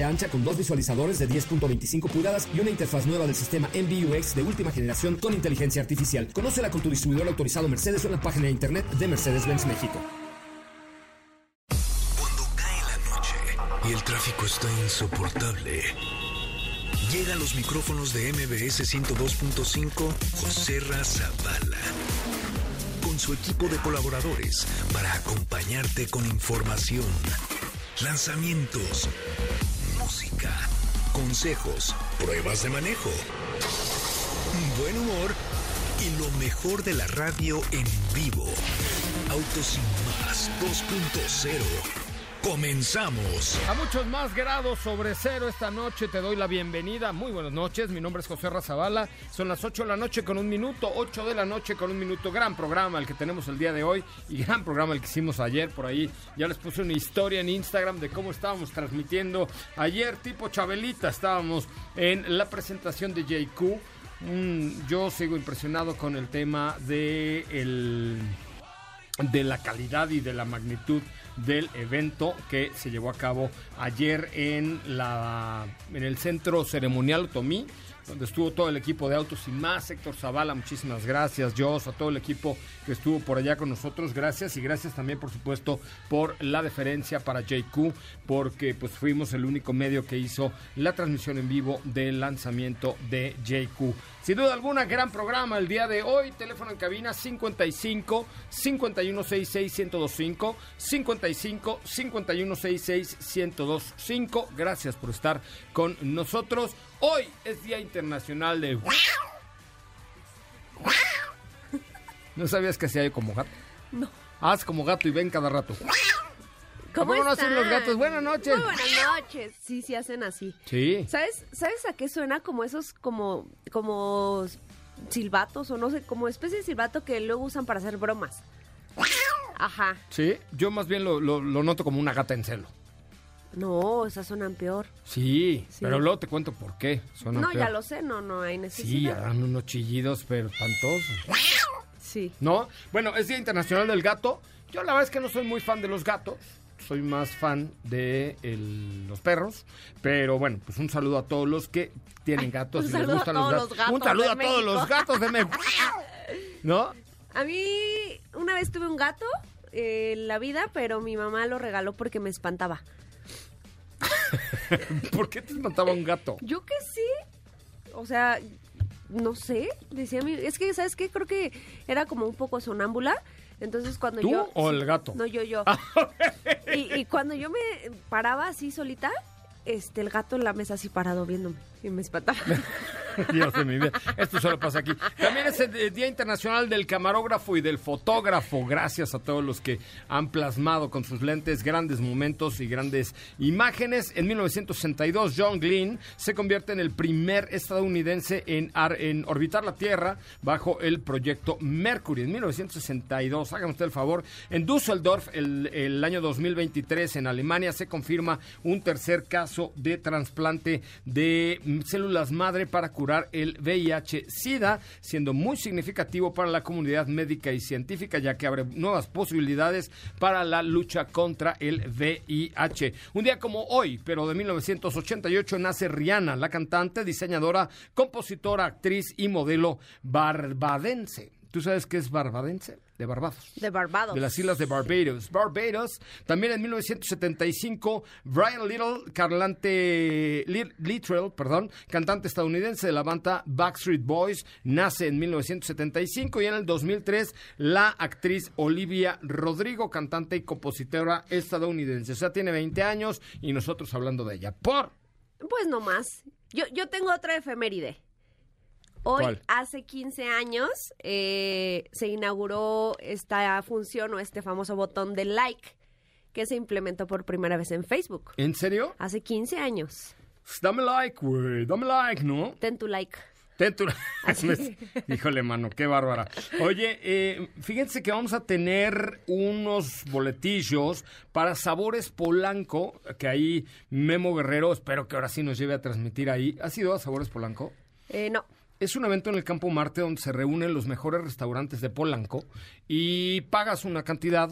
ancha con dos visualizadores de 10.25 pulgadas y una interfaz nueva del sistema MBUX de última generación con inteligencia artificial. Conócela con tu distribuidor autorizado Mercedes en la página de internet de Mercedes-Benz México. Cuando cae la noche y el tráfico está insoportable, llegan los micrófonos de MBS 102.5 José Razabala con su equipo de colaboradores para acompañarte con información, lanzamientos, música, consejos, pruebas de manejo, buen humor y lo mejor de la radio en vivo. Autos sin más 2.0. Comenzamos. A muchos más grados sobre cero esta noche te doy la bienvenida. Muy buenas noches, mi nombre es José Razabala. Son las 8 de la noche con un minuto, 8 de la noche con un minuto. Gran programa el que tenemos el día de hoy y gran programa el que hicimos ayer por ahí. Ya les puse una historia en Instagram de cómo estábamos transmitiendo ayer tipo Chabelita. Estábamos en la presentación de JQ. Mm, yo sigo impresionado con el tema de el de la calidad y de la magnitud del evento que se llevó a cabo ayer en la en el centro ceremonial Tomí donde estuvo todo el equipo de Autos y más, Héctor Zavala, muchísimas gracias, Jos, a todo el equipo que estuvo por allá con nosotros, gracias y gracias también por supuesto por la deferencia para JQ, porque pues fuimos el único medio que hizo la transmisión en vivo del lanzamiento de JQ. Sin duda alguna, gran programa el día de hoy. Teléfono en cabina 55 5166 1025 55 5166 1025. Gracias por estar con nosotros. Hoy es Día Internacional de. ¿No sabías que hay como gato? No. Haz como gato y ven cada rato. ¿Cómo no hacen los gatos? Buenas noches. Muy buenas noches. Sí, sí hacen así. Sí. ¿Sabes, ¿Sabes a qué suena? Como esos, como, como silbatos o no sé, como especie de silbato que luego usan para hacer bromas. Ajá. Sí, yo más bien lo, lo- lo noto como una gata en celo. No, esas suenan peor. Sí, Sí. pero luego te cuento por qué. Suenan no, peor. ya lo sé, no, no hay Sí, necesidad. harán unos chillidos, pero espantosos. Sí. ¿No? Bueno, es Día Internacional del Gato. Yo la verdad es que no soy muy fan de los gatos. Soy más fan de el- los perros. Pero bueno, pues un saludo a todos los que tienen gatos y les gustan los gatos. los gatos un saludo a todos los gatos de México. ¿No? A mí una vez tuve un gato eh, en la vida, pero mi mamá lo regaló porque me espantaba. ¿Por qué te espantaba un gato? Yo que sí. O sea, no sé. Decía mi. Es que, ¿sabes qué? Creo que era como un poco sonámbula. Entonces cuando ¿Tú yo. o el gato? No, yo, yo. y, y cuando yo me paraba así solita, este, el gato en la mesa así parado viéndome. Y me espantaba. Dios de mi vida. Esto solo pasa aquí. También es el eh, Día Internacional del Camarógrafo y del Fotógrafo. Gracias a todos los que han plasmado con sus lentes grandes momentos y grandes imágenes. En 1962, John Glenn se convierte en el primer estadounidense en, ar- en orbitar la Tierra bajo el proyecto Mercury. En 1962, hagan usted el favor, en Düsseldorf, el, el año 2023, en Alemania, se confirma un tercer caso de trasplante de mm, células madre para curar el VIH-Sida, siendo muy significativo para la comunidad médica y científica, ya que abre nuevas posibilidades para la lucha contra el VIH. Un día como hoy, pero de 1988, nace Rihanna, la cantante, diseñadora, compositora, actriz y modelo barbadense. ¿Tú sabes qué es barbadense? De Barbados De Barbados. de las islas de Barbados. Barbados. También en 1975, Brian Little, carlante, Lit- Littrell, perdón, cantante estadounidense de la banda Backstreet Boys, nace en 1975 y en el 2003 la actriz Olivia Rodrigo, cantante y compositora estadounidense. O sea, tiene 20 años y nosotros hablando de ella. Por Pues no más. Yo, yo tengo otra efeméride. Hoy, ¿Cuál? hace 15 años, eh, se inauguró esta función o este famoso botón de like, que se implementó por primera vez en Facebook. ¿En serio? Hace 15 años. Pues dame like, güey, dame like, ¿no? Ten tu like. Ten tu- Híjole, mano, qué bárbara. Oye, eh, fíjense que vamos a tener unos boletillos para Sabores Polanco, que ahí Memo Guerrero, espero que ahora sí nos lleve a transmitir ahí. ¿Has ido a Sabores Polanco? Eh, no. Es un evento en el Campo Marte donde se reúnen los mejores restaurantes de Polanco y pagas una cantidad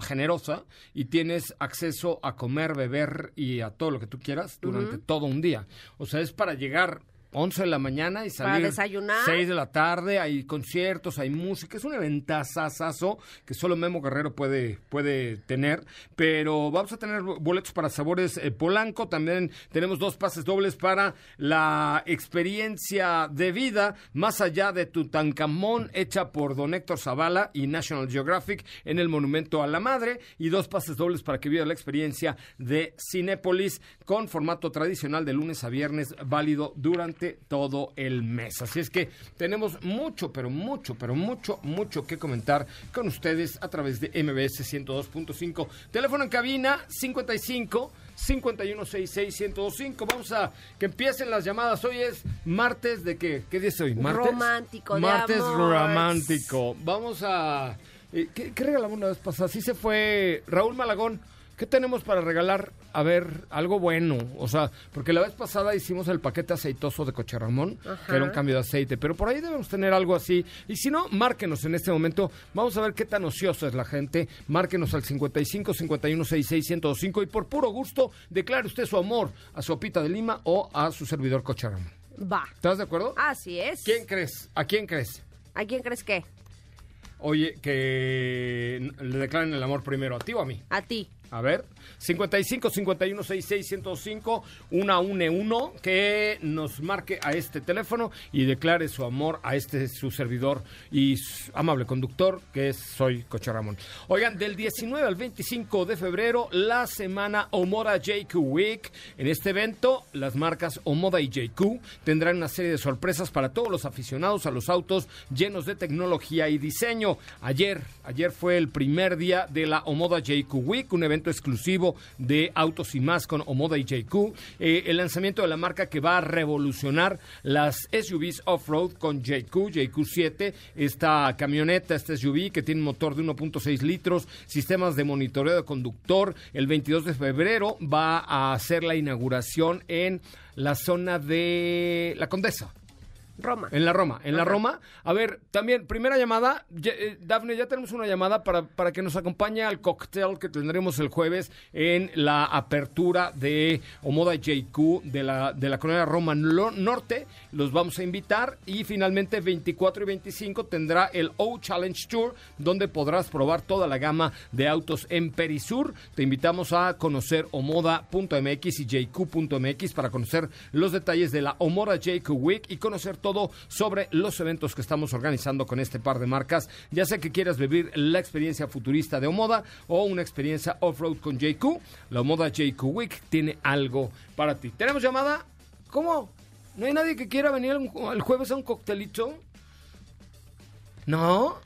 generosa y tienes acceso a comer, beber y a todo lo que tú quieras durante todo un día. O sea, es para llegar 11 de la mañana y Para salir desayunar. 6 de la tarde, hay conciertos, hay música, es un eventazazazo que solo Memo Guerrero puede, puede tener, pero vamos a tener boletos para Sabores eh, Polanco, también tenemos dos pases dobles para la experiencia de vida más allá de Tutankamón hecha por Don Héctor Zavala y National Geographic en el Monumento a la Madre y dos pases dobles para que viva la experiencia de Cinépolis con formato tradicional de lunes a viernes válido durante todo el mes. Así es que tenemos mucho, pero mucho, pero mucho, mucho que comentar con ustedes a través de MBS 102.5. Teléfono en cabina 55 5166 1025. Vamos a que empiecen las llamadas. Hoy es martes de qué? ¿Qué día es hoy? ¿Martes? Romántico, de Martes amor. romántico. Vamos a... eh, ¿Qué, qué regalamos la vez pasada? Sí se fue Raúl Malagón. ¿Qué tenemos para regalar? A ver, algo bueno. O sea, porque la vez pasada hicimos el paquete aceitoso de Coche Ramón, que era un cambio de aceite. Pero por ahí debemos tener algo así. Y si no, márquenos en este momento. Vamos a ver qué tan ociosa es la gente. Márquenos al 55 51 66 105 y por puro gusto, declare usted su amor a su opita de Lima o a su servidor Coche Ramón. Va. ¿Estás de acuerdo? Así es. ¿Quién crees? ¿A quién crees? ¿A quién crees que? Oye, que le declaren el amor primero, ¿a ti o a mí? A ti. A ver, 55 51 66 105 111 que nos marque a este teléfono y declare su amor a este su servidor y amable conductor que es Soy Coche Ramón. Oigan, del 19 al 25 de febrero, la semana Omoda JQ Week. En este evento, las marcas Omoda y JQ tendrán una serie de sorpresas para todos los aficionados a los autos llenos de tecnología y diseño. Ayer, ayer fue el primer día de la Omoda JQ Week, un evento exclusivo de autos y más con Omoda y JQ. Eh, el lanzamiento de la marca que va a revolucionar las SUVs off-road con JQ, JQ7, esta camioneta, esta SUV que tiene un motor de 1.6 litros, sistemas de monitoreo de conductor. El 22 de febrero va a hacer la inauguración en la zona de la Condesa. Roma. En la Roma, en la Roma. A ver, también, primera llamada. Ya- eh, Dafne, ya tenemos una llamada para, para que nos acompañe al cóctel que tendremos el jueves en la apertura de Omoda JQ de la, de la colonia Roma Lo- Norte. Los vamos a invitar. Y finalmente, 24 y 25 tendrá el O Challenge Tour, donde podrás probar toda la gama de autos en Perisur. Te invitamos a conocer omoda.mx y jq.mx para conocer los detalles de la Omoda JQ Week y conocer todo sobre los eventos que estamos organizando con este par de marcas. Ya sea que quieras vivir la experiencia futurista de Omoda o una experiencia off-road con JQ, la Omoda JQ Week tiene algo para ti. ¿Tenemos llamada? ¿Cómo? ¿No hay nadie que quiera venir el, jueves a un coctelito? ¿No?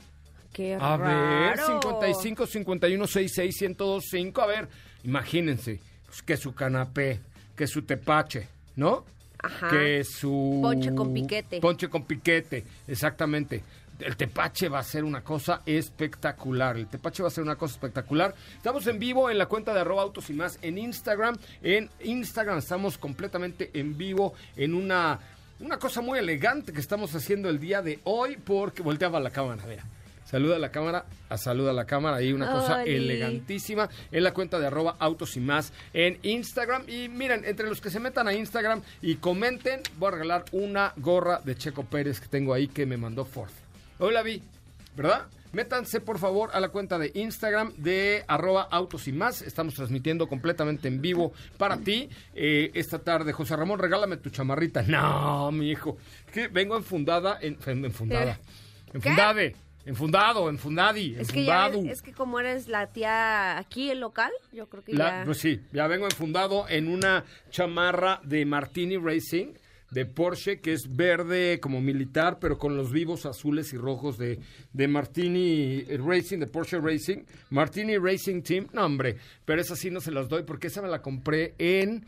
Qué A ver, raro. 55 51 66 1025. A ver, imagínense pues, que su canapé, que su tepache, ¿no? Ajá. Que su. Ponche con piquete. Ponche con piquete, exactamente. El tepache va a ser una cosa espectacular. El tepache va a ser una cosa espectacular. Estamos en vivo en la cuenta de arroba autos y más en Instagram. En Instagram estamos completamente en vivo en una, una cosa muy elegante que estamos haciendo el día de hoy porque volteaba la cámara, mira. Saluda a la cámara, a saluda a la cámara, ahí una cosa Oli. elegantísima en la cuenta de arroba autos y más en Instagram. Y miren, entre los que se metan a Instagram y comenten, voy a regalar una gorra de Checo Pérez que tengo ahí que me mandó Ford. Hoy la vi, ¿verdad? Métanse por favor a la cuenta de Instagram de arroba autos y más. Estamos transmitiendo completamente en vivo para ti eh, esta tarde. José Ramón, regálame tu chamarrita. No, mi hijo. Es que vengo enfundada, en, enfundada. Enfundade. Enfundado, enfundadi, Es que, ya, enfundado. es que como eres la tía aquí, el local, yo creo que La- ya... pues sí, ya vengo enfundado en una chamarra de Martini Racing de Porsche, que es verde como militar, pero con los vivos azules y rojos de, de Martini Racing, de Porsche Racing. Martini Racing Team, no hombre, pero esa sí no se las doy porque esa me la compré en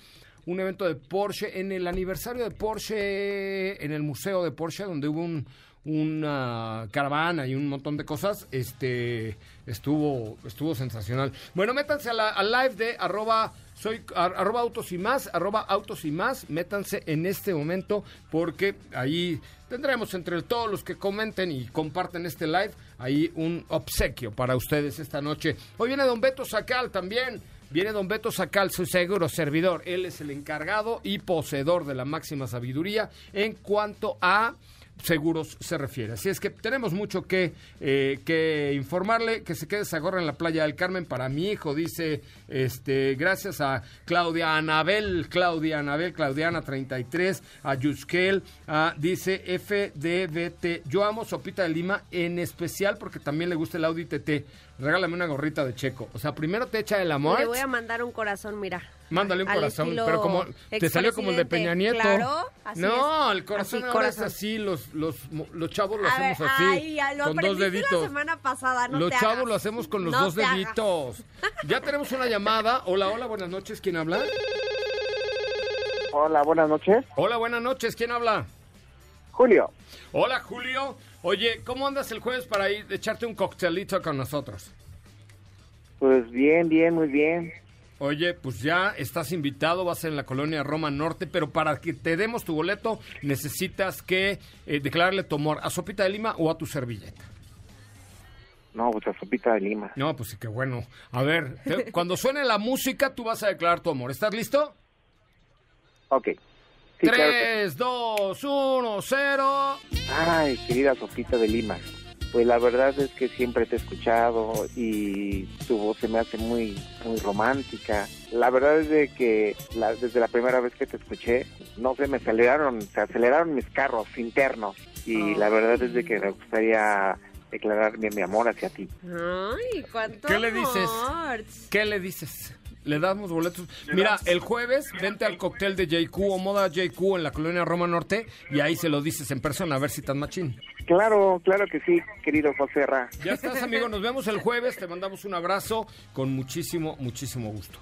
un evento de Porsche, en el aniversario de Porsche, en el museo de Porsche, donde hubo un, una caravana y un montón de cosas, este estuvo estuvo sensacional. Bueno, métanse a al live de arroba soy arroba autos y más, arroba autos y más, métanse en este momento porque ahí tendremos entre todos los que comenten y comparten este live, ahí un obsequio para ustedes esta noche. Hoy viene Don Beto Sacal también. Viene don Beto Sacal, su seguro servidor. Él es el encargado y poseedor de la máxima sabiduría en cuanto a seguros se refiere. Así es que tenemos mucho que, eh, que informarle, que se quede esa gorra en la playa del Carmen. Para mi hijo, dice, este, gracias a Claudia Anabel, Claudia Anabel, Claudiana 33, a Yuskel, a, dice FDBT, yo amo Sopita de Lima, en especial porque también le gusta el Audi TT, regálame una gorrita de Checo, o sea, primero te echa el amor. Le voy a mandar un corazón, mira. Mándale un corazón, pero como te salió como el de Peña Nieto. Claro, no, el corazón ahora es así, los, los, los chavos lo hacemos así, ay, lo con dos deditos. La semana pasada, no los te chavos hagas. lo hacemos con los No dos hagas. deditos. Ya tenemos una llamada. Hola, hola, buenas noches. ¿Quién habla? Hola, buenas noches. Hola, buenas noches. ¿Quién habla? Julio. Hola, Julio. Oye, ¿cómo andas el jueves para ir echarte un coctelito con nosotros? Pues bien, bien, muy bien. Oye, pues ya estás invitado, vas a ser en la colonia Roma Norte, pero para que te demos tu boleto necesitas que eh, declararle tu amor a Sopita de Lima o a tu servilleta. No, pues a Sopita de Lima. No, pues sí, qué bueno. A ver, te- cuando suene la música, tú vas a declarar tu amor. ¿Estás listo? Ok. Sí, claro que- Tres, dos, uno, cero. Ay, querida Sopita de Lima. Pues la verdad es que siempre te he escuchado y tu voz se me hace muy, muy romántica. La verdad es de que la- desde la primera vez que te escuché, no sé, me aceleraron, se aceleraron mis carros internos. Y la verdad es de que me gustaría declarar mi, mi amor hacia ti. Ay, cuánto ¿Qué le dices? amor. ¿Qué le dices? Le damos boletos. Mira, el jueves vente al cóctel de JQ o Moda JQ en la colonia Roma Norte y ahí se lo dices en persona a ver si tan machín. Claro, claro que sí, querido José Ra. Ya estás, amigo. Nos vemos el jueves. Te mandamos un abrazo con muchísimo, muchísimo gusto.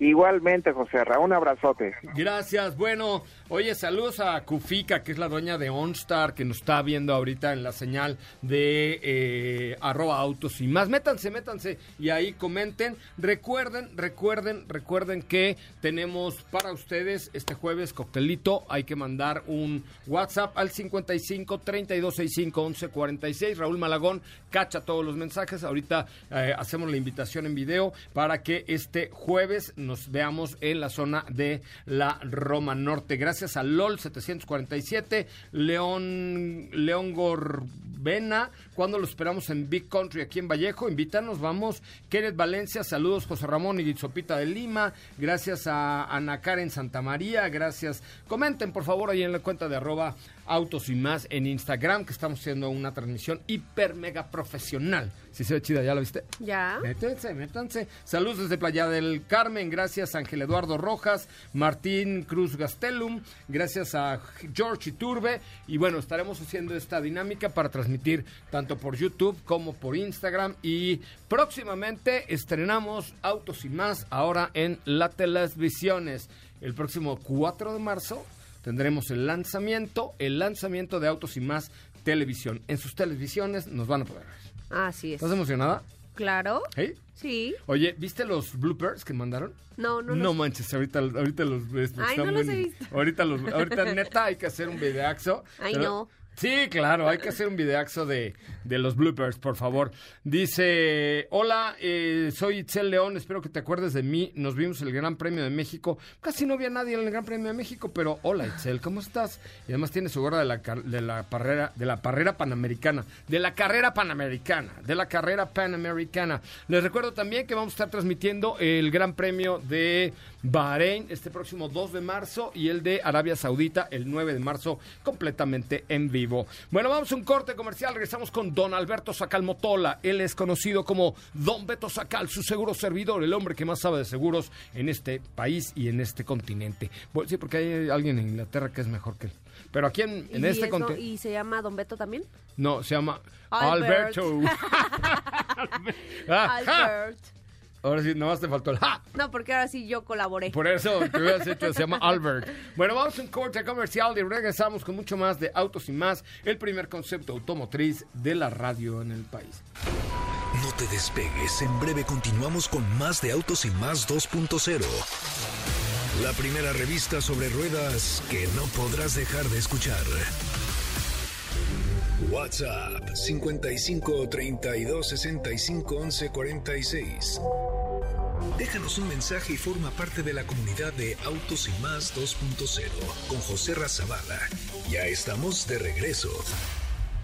Igualmente, José Ra, un abrazote. Gracias. Bueno, oye, saludos a Kufika, que es la dueña de OnStar, que nos está viendo ahorita en la señal de eh, arroba autos y más. Métanse, métanse y ahí comenten. Recuerden, recuerden, recuerden que tenemos para ustedes este jueves coctelito. Hay que mandar un WhatsApp al 55 3265 1146. Raúl Malagón cacha todos los mensajes. Ahorita eh, hacemos la invitación en video para que este jueves nos veamos en la zona de la Roma Norte. Gracias a LOL 747, León, León Gorbena, cuando lo esperamos en Big Country aquí en Vallejo, invítanos, vamos. Kenneth Valencia, saludos José Ramón y Sopita de Lima, gracias a Ana Karen Santa María, gracias. Comenten por favor ahí en la cuenta de arroba autos y más en Instagram, que estamos haciendo una transmisión hiper mega profesional. Si se ve chida, ¿ya la viste? Ya. Métanse, métanse. Saludos desde Playa del Carmen, gracias a Ángel Eduardo Rojas, Martín Cruz Gastelum, gracias a George Iturbe. Y bueno, estaremos haciendo esta dinámica para transmitir tanto por YouTube como por Instagram. Y próximamente estrenamos Autos y más ahora en la Televisiones. El próximo 4 de marzo tendremos el lanzamiento, el lanzamiento de Autos y más televisión. En sus televisiones nos van a poder ver. Así es. ¿Estás emocionada? Claro. ¿Sí? Sí. Oye, ¿viste los bloopers que mandaron? No, no, No los- manches, ahorita, ahorita los ves. Ay, no los he visto. Ahorita, los, ahorita neta hay que hacer un videaxo. Ay, pero- no. Sí, claro, hay que hacer un videaxo de, de los bloopers, por favor. Dice, hola, eh, soy Itzel León, espero que te acuerdes de mí. Nos vimos el Gran Premio de México. Casi no vi a nadie en el Gran Premio de México, pero hola Itzel, ¿cómo estás? Y además tiene su gorra de la, de la carrera, de la carrera panamericana, de la carrera panamericana, de la carrera panamericana. Les recuerdo también que vamos a estar transmitiendo el Gran Premio de Bahrein este próximo 2 de marzo y el de Arabia Saudita el 9 de marzo completamente en vivo. Bueno, vamos a un corte comercial, regresamos con Don Alberto Sacal Motola. Él es conocido como Don Beto Sacal, su seguro servidor, el hombre que más sabe de seguros en este país y en este continente. Bueno, sí, porque hay alguien en Inglaterra que es mejor que él. Pero aquí en, en ¿Y este continente... ¿Y se llama Don Beto también? No, se llama Albert. Alberto. Albert. Ahora sí, nomás te faltó el ja. No, porque ahora sí yo colaboré. Por eso te hubieras hecho, se llama Albert. Bueno, vamos a un corte comercial y regresamos con mucho más de Autos y Más, el primer concepto automotriz de la radio en el país. No te despegues, en breve continuamos con más de Autos y Más 2.0. La primera revista sobre ruedas que no podrás dejar de escuchar. WhatsApp 55 32 65 11 46. Déjanos un mensaje y forma parte de la comunidad de Autos y Más 2.0 con José Razabala. Ya estamos de regreso.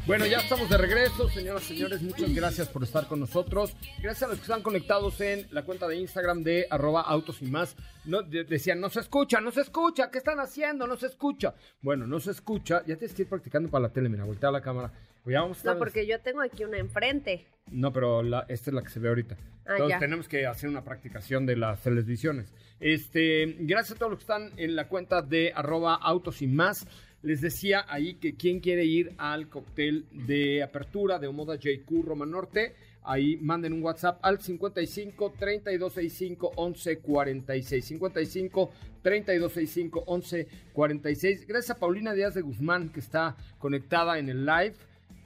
Bueno, ya estamos de regreso, señoras y señores. Muchas gracias por estar con nosotros. Gracias a los que están conectados en la cuenta de Instagram de arroba autos y más. No, de- decían, no se escucha, no se escucha. ¿Qué están haciendo? No se escucha. Bueno, no se escucha. Ya tienes que ir practicando para la tele. Mira, voltea la cámara. Pues ya vamos a estar- No, porque yo tengo aquí una enfrente. No, pero la- esta es la que se ve ahorita. Ah, Entonces ya. tenemos que hacer una practicación de las televisiones. Este, gracias a todos los que están en la cuenta de arroba autos y más. Les decía ahí que quien quiere ir al cóctel de apertura de Omoda JQ Roma Norte, ahí manden un WhatsApp al 55 3265 1146. 55 3265 1146. Gracias a Paulina Díaz de Guzmán que está conectada en el live.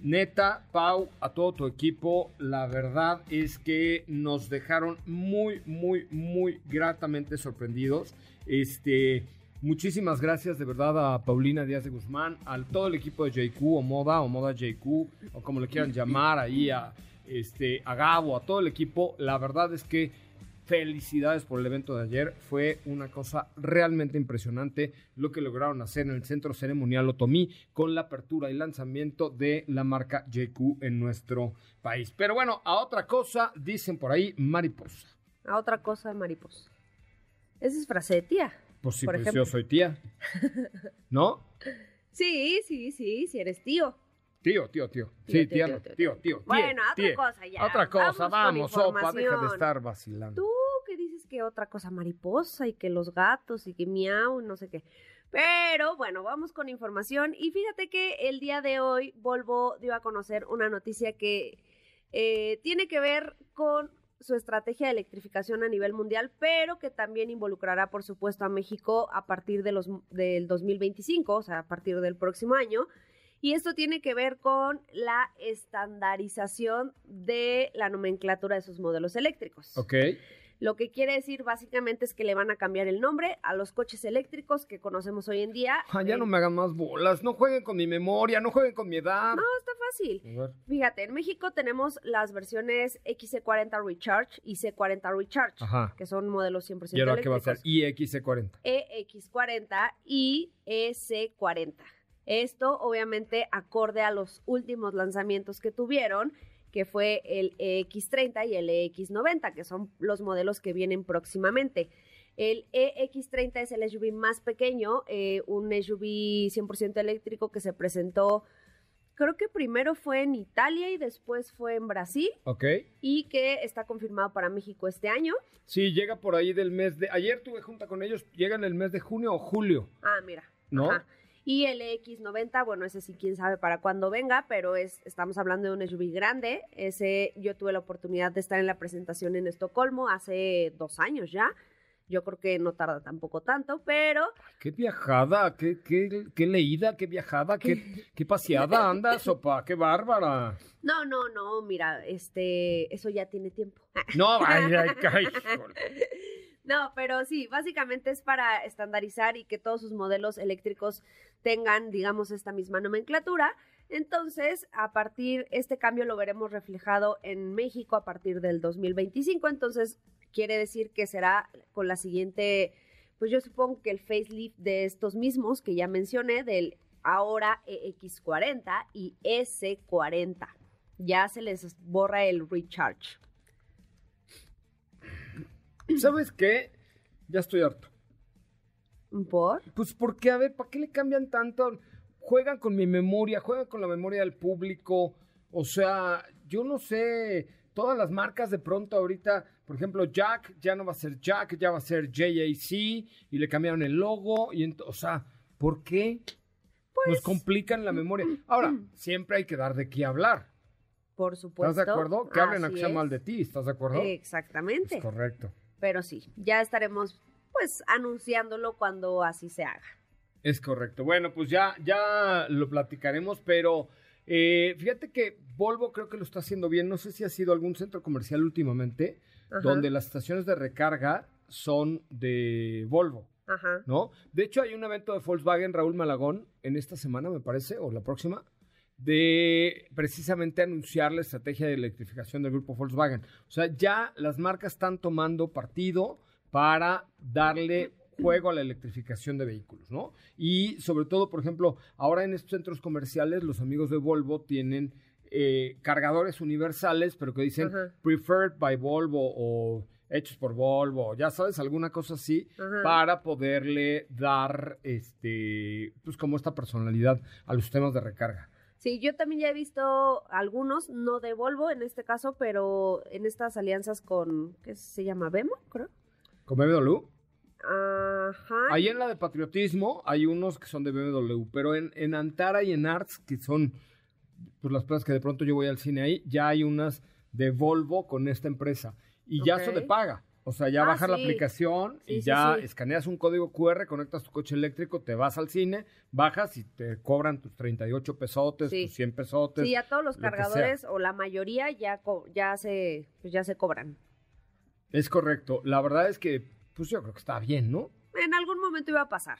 Neta, Pau, a todo tu equipo, la verdad es que nos dejaron muy, muy, muy gratamente sorprendidos. Este, muchísimas gracias de verdad a Paulina Díaz de Guzmán, a todo el equipo de JQ o Moda o Moda JQ o como le quieran llamar ahí a este a Gabo, a todo el equipo. La verdad es que felicidades por el evento de ayer. Fue una cosa realmente impresionante lo que lograron hacer en el centro ceremonial Otomí con la apertura y lanzamiento de la marca JQ en nuestro país. Pero bueno, a otra cosa, dicen por ahí mariposa. A otra cosa mariposa. Esa es frase. Pues sí, Por pues ejemplo. yo soy tía. ¿No? Sí, sí, sí, si eres tío. Tío, tío, tío. Sí, tío, tía, tío, tío, tío, tío. Bueno, otra cosa ya. Otra cosa, Vamos sopa, deja de estar vacilando. Tú que dices que otra cosa mariposa y que los gatos y que miau y no sé qué. Pero bueno, vamos con información. Y fíjate que el día de hoy Volvo dio a conocer una noticia que eh, tiene que ver con su estrategia de electrificación a nivel mundial, pero que también involucrará, por supuesto, a México a partir de los, del 2025, o sea, a partir del próximo año. Y esto tiene que ver con la estandarización de la nomenclatura de sus modelos eléctricos. Ok. Lo que quiere decir básicamente es que le van a cambiar el nombre a los coches eléctricos que conocemos hoy en día. Ah, ya Eh, no me hagan más bolas. No jueguen con mi memoria, no jueguen con mi edad. No, está fácil. Fíjate, en México tenemos las versiones XC40 Recharge y C40 Recharge, Ajá. que son modelos 100% ¿Y ahora qué va a eléctricos. ser? IXC40. EX40 y EC40. Esto obviamente acorde a los últimos lanzamientos que tuvieron, que fue el EX30 y el EX90, que son los modelos que vienen próximamente. El EX30 es el SUV más pequeño, eh, un SUV 100% eléctrico que se presentó, creo que primero fue en Italia y después fue en Brasil Ok. y que está confirmado para México este año. Sí, llega por ahí del mes de... Ayer tuve junta con ellos, llega en el mes de junio o julio. Ah, mira. ¿No? Ajá. Y el X90, bueno, ese sí quién sabe para cuándo venga, pero es, estamos hablando de un SUV grande. Ese yo tuve la oportunidad de estar en la presentación en Estocolmo hace dos años ya. Yo creo que no tarda tampoco tanto, pero Qué viajada, qué, qué, qué leída, qué viajada, qué, qué paseada anda, sopa, qué bárbara. no, no, no, mira, este, eso ya tiene tiempo. No, ay, ay, ay. No, pero sí, básicamente es para estandarizar y que todos sus modelos eléctricos tengan, digamos, esta misma nomenclatura. Entonces, a partir, este cambio lo veremos reflejado en México a partir del 2025. Entonces, quiere decir que será con la siguiente, pues yo supongo que el facelift de estos mismos que ya mencioné, del ahora EX40 y S40. Ya se les borra el recharge. ¿Sabes qué? Ya estoy harto. ¿Por? Pues porque, a ver, ¿para qué le cambian tanto? Juegan con mi memoria, juegan con la memoria del público. O sea, yo no sé, todas las marcas de pronto ahorita, por ejemplo, Jack ya no va a ser Jack, ya va a ser JAC y le cambiaron el logo. Y o sea, ¿por qué? Nos complican la memoria. Ahora, siempre hay que dar de qué hablar. Por supuesto. ¿Estás de acuerdo? Que hablen a que sea mal de ti, ¿estás de acuerdo? Exactamente. Es correcto. Pero sí, ya estaremos pues anunciándolo cuando así se haga. Es correcto. Bueno, pues ya, ya lo platicaremos, pero eh, fíjate que Volvo creo que lo está haciendo bien. No sé si ha sido algún centro comercial últimamente Ajá. donde las estaciones de recarga son de Volvo, Ajá. ¿no? De hecho, hay un evento de Volkswagen, Raúl Malagón, en esta semana, me parece, o la próxima, de precisamente anunciar la estrategia de electrificación del grupo Volkswagen. O sea, ya las marcas están tomando partido para darle juego a la electrificación de vehículos, ¿no? Y sobre todo, por ejemplo, ahora en estos centros comerciales, los amigos de Volvo tienen eh, cargadores universales, pero que dicen preferred by Volvo o hechos por Volvo, ya sabes, alguna cosa así, para poderle dar, este, pues como esta personalidad a los temas de recarga. Sí, yo también ya he visto algunos, no de Volvo en este caso, pero en estas alianzas con, ¿qué se llama? ¿Vemo? Creo. ¿Con BMW? Ajá. Ahí en la de patriotismo hay unos que son de BMW, pero en, en Antara y en Arts, que son pues, las pruebas que de pronto yo voy al cine ahí, ya hay unas de Volvo con esta empresa. Y ya son de paga. O sea, ya Ah, bajas la aplicación Sí, y ya sí. escaneas un código QR, conectas tu coche eléctrico, te vas al cine, bajas y te cobran tus 38 pesotes, tus 100 pesotes. Sí, ya todos los lo cargadores o la mayoría ya ya se pues ya se cobran. Es correcto. La verdad es que, pues yo creo que está bien, ¿no? En algún momento iba a pasar.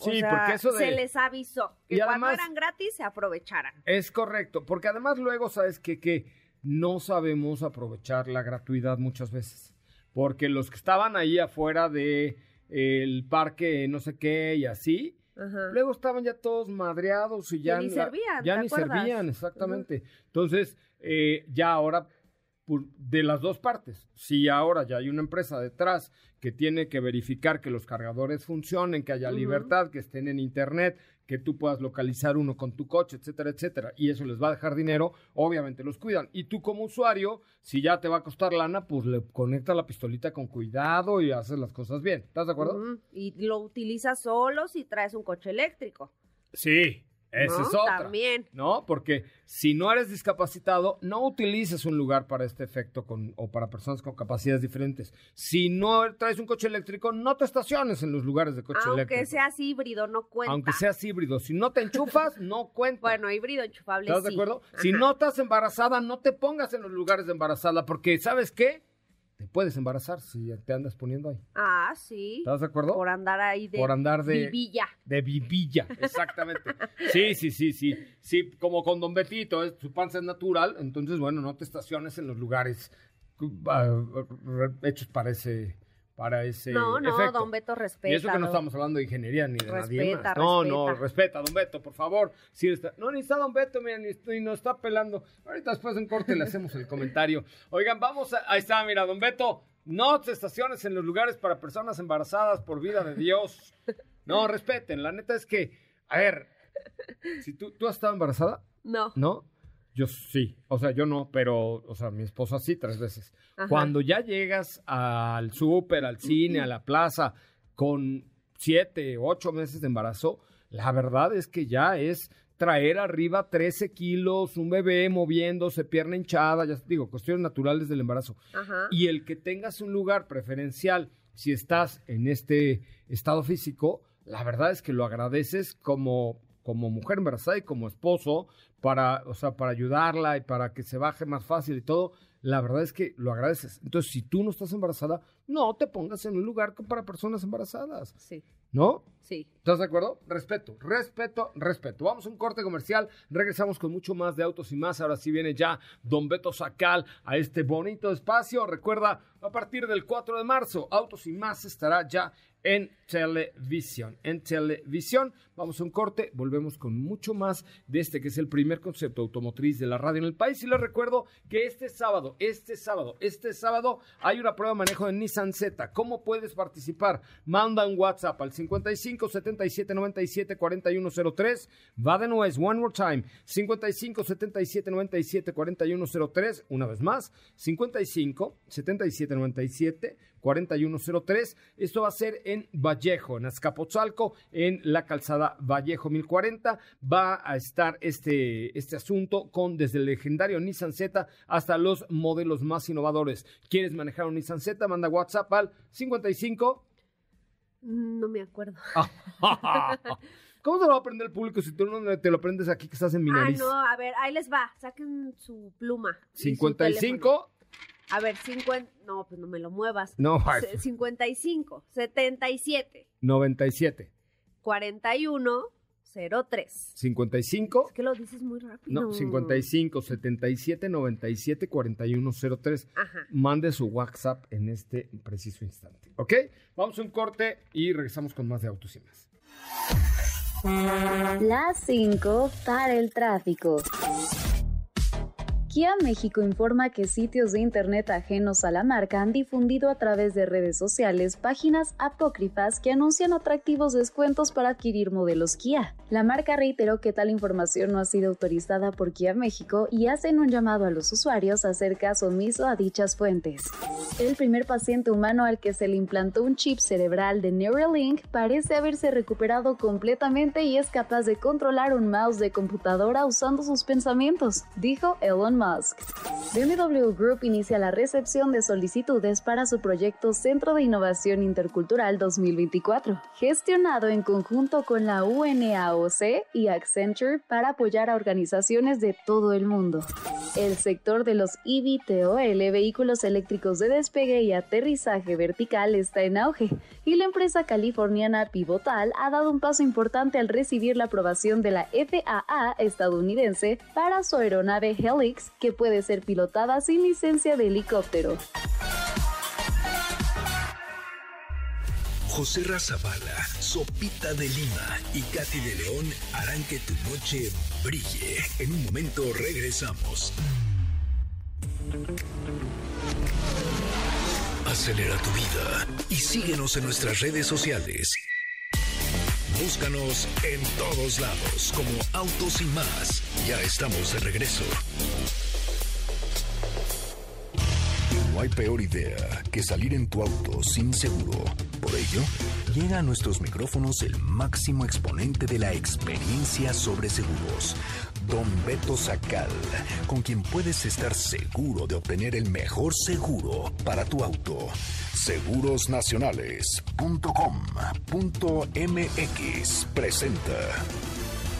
O Sí, sea, porque eso de- se les avisó que Y cuando además- eran gratis se aprovecharan. Es correcto, porque además luego sabes que, que no sabemos aprovechar la gratuidad muchas veces, porque los que estaban ahí afuera de el parque no sé qué y así, Ajá. luego estaban ya todos madreados y ya ni servían, ya ¿te ni acuerdas? servían exactamente. Entonces eh, ya ahora de las dos partes, si ahora ya hay una empresa detrás que tiene que verificar que los cargadores funcionen, que haya libertad, que estén en internet, que tú puedas localizar uno con tu coche, etcétera, etcétera, y eso les va a dejar dinero, obviamente los cuidan. Y tú como usuario, si ya te va a costar lana, pues le conectas la pistolita con cuidado y haces las cosas bien. ¿Estás de acuerdo? Y lo utilizas solo si traes un coche eléctrico. Sí, esa ¿no? es otra. También. ¿no? Porque si no eres discapacitado, no utilices un lugar para este efecto con, o para personas con capacidades diferentes. Si no traes un coche eléctrico, no te estaciones en los lugares de coche Aunque eléctrico. seas híbrido, no cuenta. Aunque seas híbrido. Si no te enchufas, no cuenta. Bueno, híbrido enchufable ¿Estás de acuerdo? Si no estás embarazada, no te pongas en los lugares de embarazada, porque ¿sabes qué? Te puedes embarazar si te andas poniendo ahí. Ah, sí. ¿Estás de acuerdo? Por andar ahí de Por andar de- vivilla. De vivilla, exactamente. Sí, sí, sí, sí. Sí, como con Don Betito, su panza es natural, entonces, bueno, no te estaciones en los lugares ah, hechos para ese, para ese no, no, efecto. don Beto respeta. y eso que no estamos hablando de ingeniería ni de nadie Respeta, más. No, respeta. no, respeta, don Beto, por favor. Sí está- no, ni está don Beto, mira, ni, ni nos está pelando. Ahorita después de un corte le hacemos el comentario. Oigan, vamos a... Ahí está, mira, don Beto. No te estaciones en los lugares para personas embarazadas, por vida de Dios. No, respeten. La neta es que, a ver, si tú, ¿tú has estado embarazada, No. ¿no? Yo sí, o sea, yo no, pero, o sea, mi esposa sí tres veces. Ajá. Cuando ya llegas al súper, al cine, a la plaza, con siete, ocho meses de embarazo, la verdad es que ya es traer arriba 13 kilos, un bebé moviéndose, pierna hinchada, ya digo, cuestiones naturales del embarazo. Ajá. Y el que tengas un lugar preferencial, si estás en este estado físico, la verdad es que lo agradeces como, como mujer embarazada y como esposo, para, o sea, para ayudarla y para que se baje más fácil y todo. La verdad es que lo agradeces. Entonces, si tú no estás embarazada, no te pongas en un lugar para personas embarazadas, Sí, ¿no? sí. ¿Estás de acuerdo? Respeto, respeto, respeto. Vamos a un corte comercial, regresamos con mucho más de autos y más. Ahora sí viene ya Don Beto Sacal a este bonito espacio. Recuerda, a partir del 4 de marzo, Autos y más estará ya en televisión. En televisión, vamos a un corte, volvemos con mucho más de este que es el primer concepto automotriz de la radio en el país. Y les recuerdo que este sábado, este sábado, este sábado hay una prueba de manejo de Nissan Z. ¿Cómo puedes participar? Manda un WhatsApp al 55 77 97 4103. Va de es one more time. 55 77 97 4103. Una vez más, 55 77 97 4103. Esto va a ser en Vallejo, en Azcapotzalco, en la calzada Vallejo 1040. Va a estar este, este asunto con desde el legendario Nissan Z hasta los modelos más innovadores. ¿Quieres manejar un Nissan Z? Manda WhatsApp al 55. No me acuerdo. ¿Cómo te lo va a aprender el público si tú no te lo aprendes aquí que estás en mi Ah, nariz? no, a ver, ahí les va. Saquen su pluma. y su 55. A ver, 50. No, pues no me lo muevas. No, Se- 55, 77, 97. 41, 03. 55. Es que lo dices muy rápido. No, 55 77 97 41 03. Ajá. Mande su WhatsApp en este preciso instante. ¿Ok? Vamos a un corte y regresamos con más de autos y más. Las 5 para el tráfico. Kia México informa que sitios de internet ajenos a la marca han difundido a través de redes sociales páginas apócrifas que anuncian atractivos descuentos para adquirir modelos Kia. La marca reiteró que tal información no ha sido autorizada por Kia México y hacen un llamado a los usuarios a hacer caso omiso a dichas fuentes. El primer paciente humano al que se le implantó un chip cerebral de Neuralink parece haberse recuperado completamente y es capaz de controlar un mouse de computadora usando sus pensamientos, dijo Elon Musk. BMW Group inicia la recepción de solicitudes para su proyecto Centro de Innovación Intercultural 2024, gestionado en conjunto con la UNAOC y Accenture para apoyar a organizaciones de todo el mundo. El sector de los eVTOL, vehículos eléctricos de despegue y aterrizaje vertical, está en auge y la empresa californiana Pivotal ha dado un paso importante al recibir la aprobación de la FAA estadounidense para su aeronave Helix, que puede ser pilotada sin licencia de helicóptero. José Razabala, Sopita de Lima y Katy de León harán que tu noche brille. En un momento regresamos. Acelera tu vida y síguenos en nuestras redes sociales. Búscanos en todos lados como Autos y más. Ya estamos de regreso. No hay peor idea que salir en tu auto sin seguro. Por ello, llega a nuestros micrófonos el máximo exponente de la experiencia sobre seguros, Don Beto Sacal, con quien puedes estar seguro de obtener el mejor seguro para tu auto. Segurosnacionales.com.mx presenta.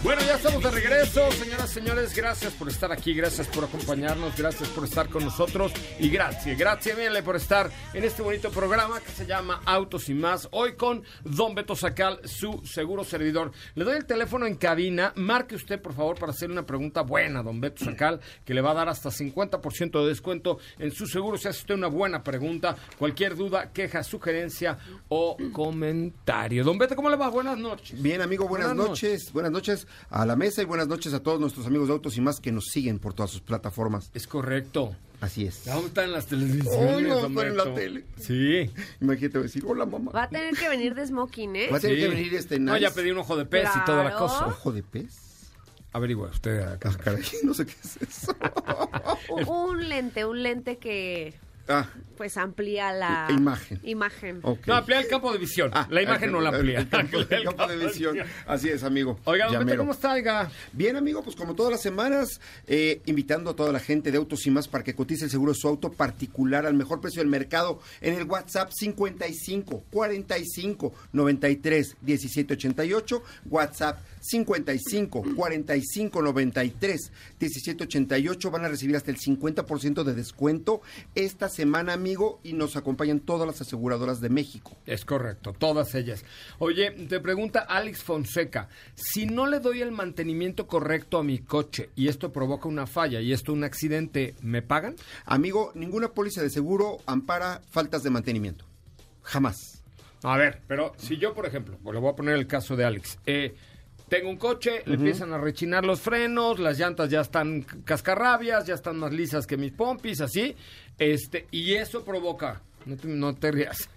Bueno, ya estamos de regreso, señoras y señores. Gracias por estar aquí, gracias por acompañarnos, gracias por estar con nosotros y gracias, gracias, mírenle por estar en este bonito programa que se llama Autos y más. Hoy con Don Beto Sacal, su seguro servidor. Le doy el teléfono en cabina. Marque usted, por favor, para hacerle una pregunta buena, Don Beto Sacal, que le va a dar hasta 50% de descuento en su seguro. Si hace usted una buena pregunta, cualquier duda, queja, sugerencia o comentario. Don Beto, ¿cómo le va? Buenas noches. Bien, amigo, buenas, Buenas noches. Buenas noches a la mesa y buenas noches a todos nuestros amigos de Autos y más que nos siguen por todas sus plataformas. Es correcto. Así es. ¿Dónde están las televisiones? Ay, no, en la tele. Sí. Imagínate decir, hola mamá. Va a tener que venir de smoking, ¿eh? Va a tener sí. que venir este No, nice ya pedí un ojo de pez y toda la cosa. ojo de pez. Averigua usted. acá. Ah, caray, no sé qué es eso. Un lente, un lente que Ah, pues amplía la imagen. imagen. No, amplía el campo de visión. Ah, la imagen el- no la amplía. El, campo, el campo de visión. Así es, amigo. Oiga, don. ¿cómo está? Oiga? Bien, amigo, pues como todas las semanas, eh, invitando a toda la gente de Autos y más para que cotice el seguro de su auto particular al mejor precio del mercado en el WhatsApp 55 45 93 17 88, WhatsApp 55 45 93 17 88. Van a recibir hasta el 50% de descuento esta semana, amigo, y nos acompañan todas las aseguradoras de México. Es correcto, todas ellas. Oye, te pregunta Alex Fonseca, si no le doy el mantenimiento correcto a mi coche y esto provoca una falla y esto un accidente, ¿me pagan? Amigo, ninguna póliza de seguro ampara faltas de mantenimiento. Jamás. A ver, pero si yo, por ejemplo, le voy a poner el caso de Alex. Eh, tengo un coche, le empiezan a rechinar los frenos, las llantas ya están cascarrabias, ya están más lisas que mis pompis, así. Este, y eso provoca. No te, no te rías.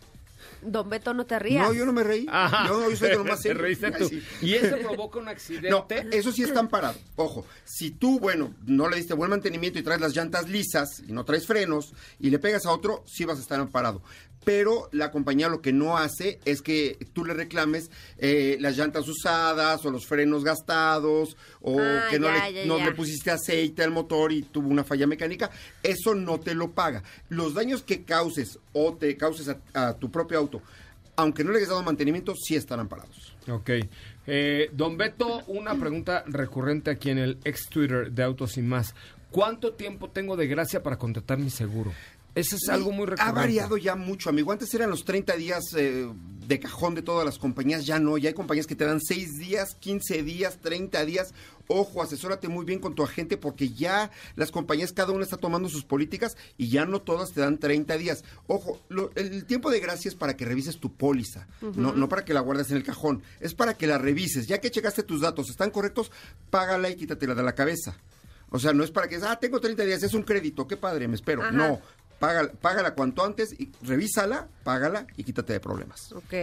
Don Beto, no te rías. No, yo no me reí. Ajá. Yo, yo soy de lo más Te Ay, sí. Y eso provoca un accidente. No, eso sí están parados. Ojo, si tú, bueno, no le diste buen mantenimiento y traes las llantas lisas y no traes frenos y le pegas a otro, sí vas a estar amparado. Pero la compañía lo que no hace es que tú le reclames eh, las llantas usadas o los frenos gastados o Ah, que no, ya, le, ya, no ya. le pusiste aceite al motor y tuvo una falla mecánica. Eso no te lo paga. Los daños que causes o te causes a, a tu propio auto, aunque no le hayas dado mantenimiento, sí están amparados. Ok. Eh, don Beto, una pregunta recurrente aquí en el ex Twitter de Autos y Más. ¿Cuánto tiempo tengo de gracia para contratar mi seguro? Eso es algo muy recurrente. Ha variado ya mucho, amigo. Antes eran los 30 días eh, de cajón de todas las compañías, ya no. Ya hay compañías que te dan 6 días, 15 días, 30 días. Ojo, asesórate muy bien con tu agente porque ya las compañías, cada una está tomando sus políticas y ya no todas te dan 30 días. Ojo, lo- el tiempo de gracia es para que revises tu póliza, no, no para que la guardes en el cajón. Es para que la revises. Ya que checaste tus datos, están correctos, págala y quítatela de la cabeza. O sea, no es para que, ah, tengo 30 días, es un crédito, qué padre, me espero. Ajá. No, págala, págala cuanto antes, y revísala, págala y quítate de problemas. Ok,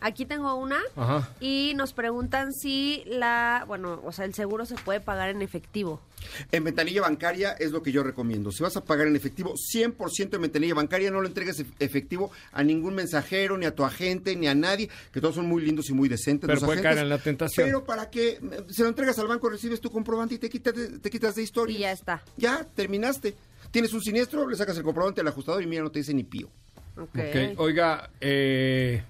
aquí tengo una Ajá. y nos preguntan si la, bueno, o sea, el seguro se puede pagar en efectivo. En ventanilla bancaria es lo que yo recomiendo. Si vas a pagar en efectivo, 100% en ventanilla bancaria, no le entregues ef- efectivo a ningún mensajero, ni a tu agente, ni a nadie, que todos son muy lindos y muy decentes. Pero los puede agentes. caer en la tentación. Pero para que se lo entregas al banco, recibes tu comprobante y te quitas de, te quitas de historia. Y ya está. Ya, terminaste. Tienes un siniestro, le sacas el comprobante al ajustador y mira, no te dice ni pío. Ok. Oiga, eh,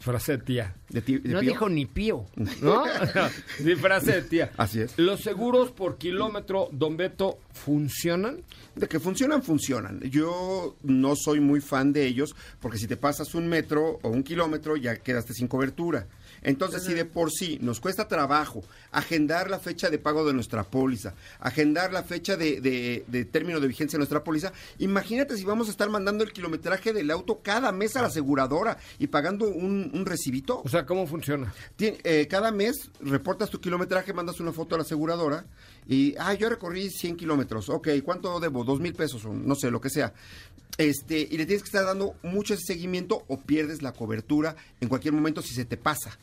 frase de tía. De ti- de no pío. dijo ni pío, ¿no? sí, frase de tía. Así es. ¿Los seguros por kilómetro, Don Beto, funcionan? De que funcionan, funcionan. Yo no soy muy fan de ellos porque si te pasas un metro o un kilómetro ya quedaste sin cobertura. Entonces, si de por sí nos cuesta trabajo agendar la fecha de pago de nuestra póliza, agendar la fecha de, de- de término de vigencia de nuestra póliza, imagínate si vamos a estar mandando el kilometraje del auto cada mes a la aseguradora y pagando un, un recibito. O sea, ¿cómo funciona? Tien- eh, cada mes reportas tu kilometraje, mandas una foto a la aseguradora y, ah, yo recorrí 100 kilómetros. Ok, ¿cuánto debo? Dos mil pesos, o no sé, lo que sea. Este, y le tienes que estar dando mucho ese seguimiento o pierdes la cobertura en cualquier momento si se te pasa.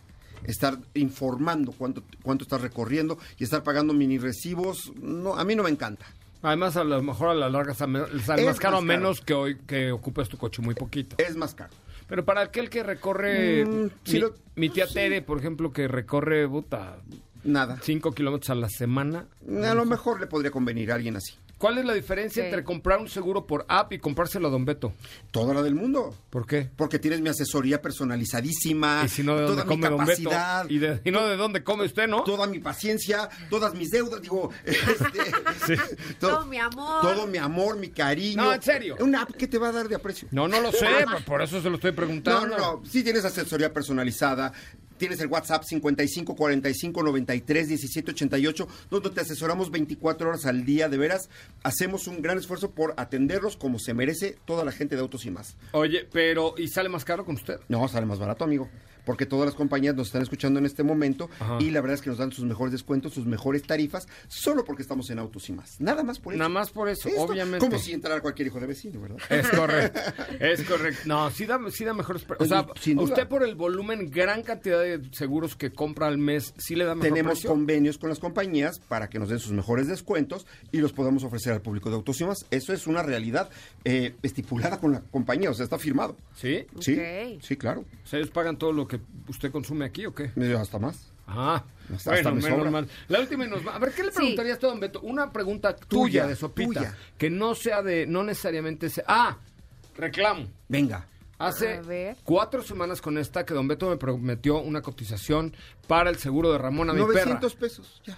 Estar informando cuánto, cuánto estás recorriendo y estar pagando mini recibos, no, a mí no me encanta. Además, a lo mejor a la larga sale más caro a más caro. menos que hoy que ocupes tu coche muy poquito. Es más caro. Pero para aquel que recorre, Mm, sí mi, lo- mi tía sí. Tere, por ejemplo, que recorre, puta, Nada. 5 kilómetros a la semana, A lo mejor le podría convenir a alguien así. ¿Cuál es la diferencia entre comprar un seguro por app y comprárselo a Don Beto? Toda la del mundo. ¿Por qué? Porque tienes mi asesoría personalizadísima. Y si no, ¿de dónde toda mi come Don Beto? capacidad, Y, de- y no, ¿de dónde come usted, no? toda mi paciencia, todas mis deudas, digo, este, Todo mi amor. todo mi amor, mi cariño. No, en serio. Una app que te va a dar de aprecio. No, no lo sé, por- por eso se lo estoy No, preguntando. no, no. Sí tienes asesoría personalizada. Tienes el WhatsApp 55 45 93 17 88, donde te asesoramos 24 horas al día. De veras, hacemos un gran esfuerzo por atenderlos como se merece toda la gente de Autos y más. Oye, pero ¿y sale más caro con usted? No, sale más barato, amigo. Porque todas las compañías nos están escuchando en este momento Ajá. y la verdad es que nos dan sus mejores descuentos, sus mejores tarifas, solo porque estamos en autos y más. Nada más por eso. Nada más por eso, Esto, obviamente. Como si entrara cualquier hijo de vecino, ¿verdad? Es correcto, es correcto. No, sí da, sí da mejores... O sea, Sin duda. usted por el volumen, gran cantidad de seguros que compra al mes, ¿sí le da mejor Tenemos precio? convenios con las compañías para que nos den sus mejores descuentos y los podamos ofrecer al público de autos y más. Eso es una realidad eh, estipulada con la compañía, o sea, está firmado. ¿Sí? Sí, Ok. sí, claro. O sea, ¿ellos pagan todo lo que usted consume aquí o qué? Hasta más. Ah, Hasta- bueno, hasta me menos sobra. mal. La última y nos va. A ver, ¿qué le Sí. preguntarías tú, don Beto? Una pregunta tuya, Tuya, de sopita. tuya. Que no sea de, no necesariamente sea... Ah, reclamo. Venga. Hace cuatro semanas con esta que don Beto me prometió una cotización para el seguro de Ramón a mi perra. 900 pesos, ya.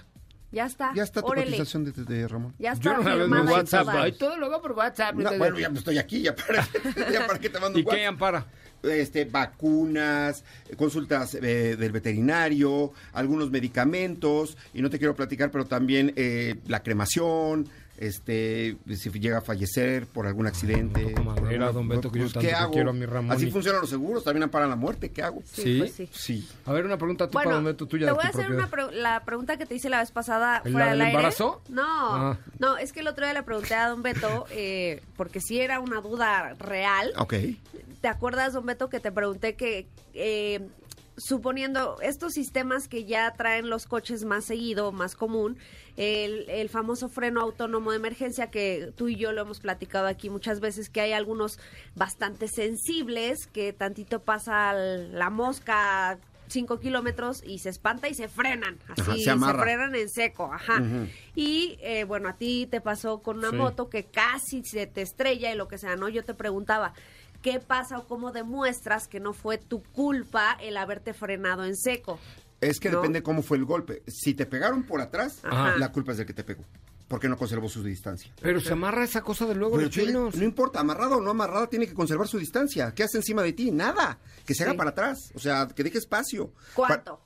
Ya está. Ya está tu Órale. cotización de, de Ramón. Ya está Yo no firmada y WhatsApp, todo lo hago por WhatsApp. No, bueno, ya estoy aquí, ya para, ya para que te mando ¿Y un qué WhatsApp. ampara? Este, vacunas, consultas eh, del veterinario, algunos medicamentos, y no te quiero platicar, pero también eh, la cremación, este, si llega a fallecer por algún accidente. Toco madera, por- don Beto, que yo pues, tanto ¿qué que hago? quiero a mi Ramón Así y- funcionan los seguros, también amparan la muerte, ¿qué hago? Sí, ¿Sí? pues sí. Sí. A ver, una pregunta tú para Bueno, don Beto, tuya te de voy tu a hacer propiedad. una pre- la pregunta que te hice la vez pasada ¿La fuera del del aire. embarazo? No, Ah. no, es que el otro día le pregunté a don Beto, eh, porque sí era una duda real. Ok. ¿Te acuerdas, don Beto, que te pregunté que, eh, suponiendo estos sistemas que ya traen los coches más seguido, más común, el, el famoso freno autónomo de emergencia que tú y yo lo hemos platicado aquí muchas veces, que hay algunos bastante sensibles, que tantito pasa la mosca cinco kilómetros y se espanta y se frenan, así Ajá, se se, frenan en seco, ajá. Y eh, bueno, a ti te pasó con una Sí. moto que casi se te estrella y lo que sea, ¿no? Yo te preguntaba, ¿qué pasa o cómo demuestras que no fue tu culpa el haberte frenado en seco? Es que ¿No? depende cómo fue el golpe. Si te pegaron por atrás, Ajá. la culpa es del que te pegó. Porque no conservó su distancia. Pero se amarra esa cosa de luego Pero los chinos. no importa, amarrado o no amarrado, tiene que conservar su distancia. ¿Qué hace encima de ti? Nada. Que se haga Sí. para atrás. O sea, que deje espacio. ¿Cuánto?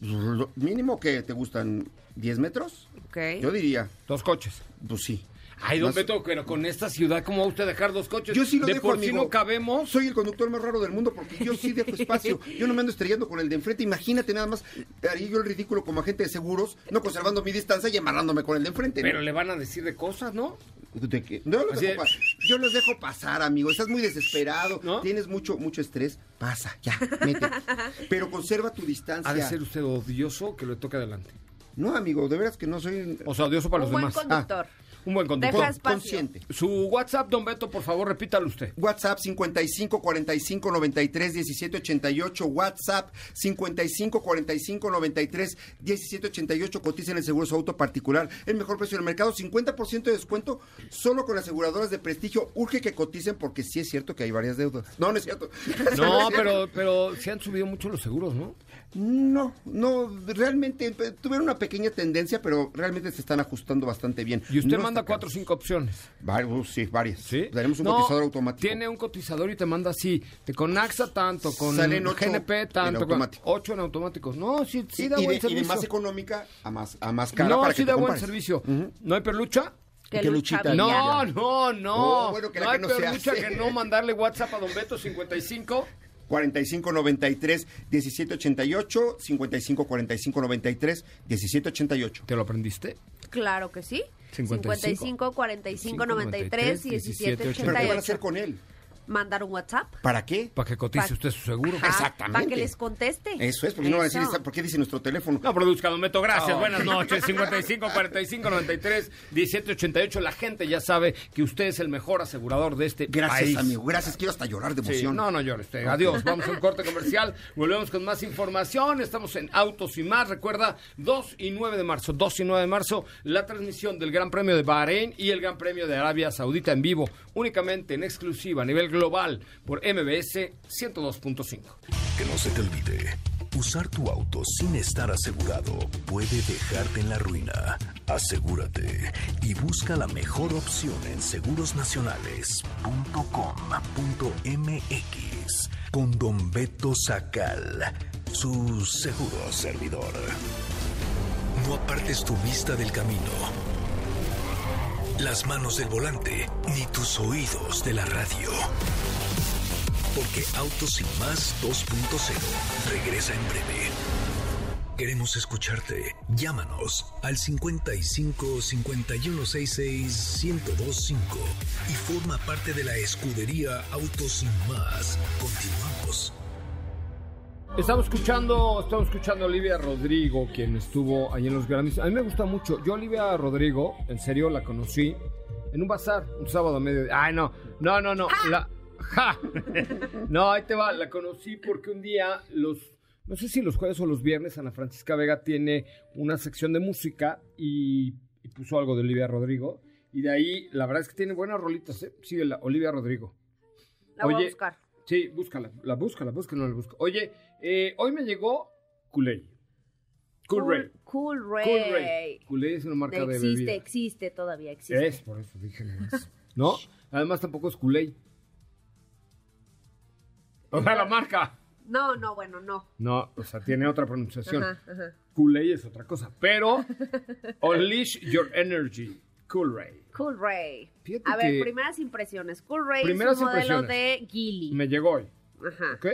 Pa- mínimo que te gustan 10 metros. Ok. Yo diría, Dos coches. pues sí. Ay, don Más- Beto, pero con esta ciudad, ¿cómo va usted a dejar dos coches? Yo sí lo de dejo, por amigo. no cabemos. Soy el conductor más raro del mundo porque yo sí dejo espacio. Yo no me ando estrellando con el de enfrente. Imagínate nada más, haría yo el ridículo como agente de seguros, no conservando mi distancia y amarrándome con el de enfrente. ¿no? Pero le van a decir de cosas, ¿no? ¿De qué? No, los dejo yo los dejo pasar, amigo. Estás muy desesperado. ¿No? Tienes mucho, mucho estrés. Pasa, ya, mete. Pero conserva tu distancia. Ha de ser usted odioso que le toque adelante. No, amigo, de veras que no soy O sea, odioso para Un los buen demás. conductor. Un buen conductor. Deja espacio. consciente. Su WhatsApp, don Beto, por favor, repítalo usted. WhatsApp 55 45 93 17 88. WhatsApp 55 45 93 17 88. Coticen el seguro su auto particular. El mejor precio del mercado. 50% de descuento solo con aseguradoras de prestigio. Urge que coticen porque sí es cierto que hay varias deudas. No, no es cierto. No, es cierto. pero, pero se han subido mucho los seguros, ¿no? No, no, realmente tuvieron una pequeña tendencia, pero realmente se están ajustando bastante bien. Y usted No manda cuatro o cinco opciones. Varios, sí, varias. ¿Sí? Daremos un No, cotizador automático. Tiene un cotizador y te manda así. Te con AXA tanto, con Salen ocho GNP en tanto. con- ocho en automáticos. No, sí, sí da y, buen de, y de servicio. más económica a más, a más cara no, para sí que te da buen servicio. ¿No hay perlucha? Que ¿Qué lucha luchita? No, no, no. Oh, bueno, que la no que hay no se perlucha hace. que no mandarle WhatsApp a Don Beto 55. 45 93 17 88 55 45 93 17 88. ¿Te lo aprendiste? Claro que sí. 55, 55 45 93 17 ¿Pero qué van a hacer 88. con él? Mandar un WhatsApp. ¿Para qué? Para que cotice Pa- usted su seguro. Ajá, Exactamente. Para que les conteste. Eso es, porque no van a decir. ¿por qué dice nuestro teléfono? No produzca, Don Beto, gracias. Oh. Buenas noches. 55 45 93 17 88. La gente ya sabe que usted es el mejor asegurador de este Gracias, país. amigo. Gracias. Quiero hasta llorar de Sí, emoción. no, no llore usted. Adiós. Vamos a un corte comercial. Volvemos con más información. Estamos en Autos y más. Recuerda, 2 y 9 de marzo. 2 y 9 de marzo, la transmisión del Gran Premio de Bahrein y el Gran Premio de Arabia Saudita en vivo. Únicamente en exclusiva a nivel global por MBS 102.5. Que no se te olvide, usar tu auto sin estar asegurado puede dejarte en la ruina. Asegúrate y busca la mejor opción en segurosnacionales.com.mx con Don Beto Sacal, su seguro servidor. No apartes tu vista del camino, las manos del volante, ni tus oídos de la radio. Porque Autos Más 2.0 regresa en breve. Queremos escucharte. Llámanos al 55 5166 1025 y forma parte de la escudería Autos Sin Más. Continuamos. Estamos escuchando, estamos escuchando a Olivia Rodrigo, quien estuvo ahí en los Grammys. A mí me gusta mucho. Yo Olivia Rodrigo, en serio, la conocí en un bazar, un sábado a medio. Ay, no, no, no, no. La, ¡Ja! No, ahí te va. La conocí porque un día los, no sé si los jueves o los viernes, Ana Francisca Vega tiene una sección de música y, y puso algo de Olivia Rodrigo. Y de ahí, la verdad es que tiene buenas rolitas, ¿eh? Sigue la Olivia Rodrigo. La voy Oye, a buscar. Sí, búscala, la busca, la busca, no la busca. Oye, eh, hoy me llegó Kool-Aid. Cool Ray. Cool Ray. Cool Ray. Es una marca de existe, bebida. existe, todavía existe. Es, por eso dije. ¿No? Además tampoco es Kool-Aid. O sea, la marca. No, no, bueno, no. No, o sea, tiene otra pronunciación. Ajá, ajá. Kool-Aid es otra cosa. Pero, Unleash Your Energy. Cool Ray. Cool Ray. Fíjate A ver, primeras impresiones. Cool Ray Primeras es un modelo de Gilly. Me llegó hoy, Ajá. ¿ok?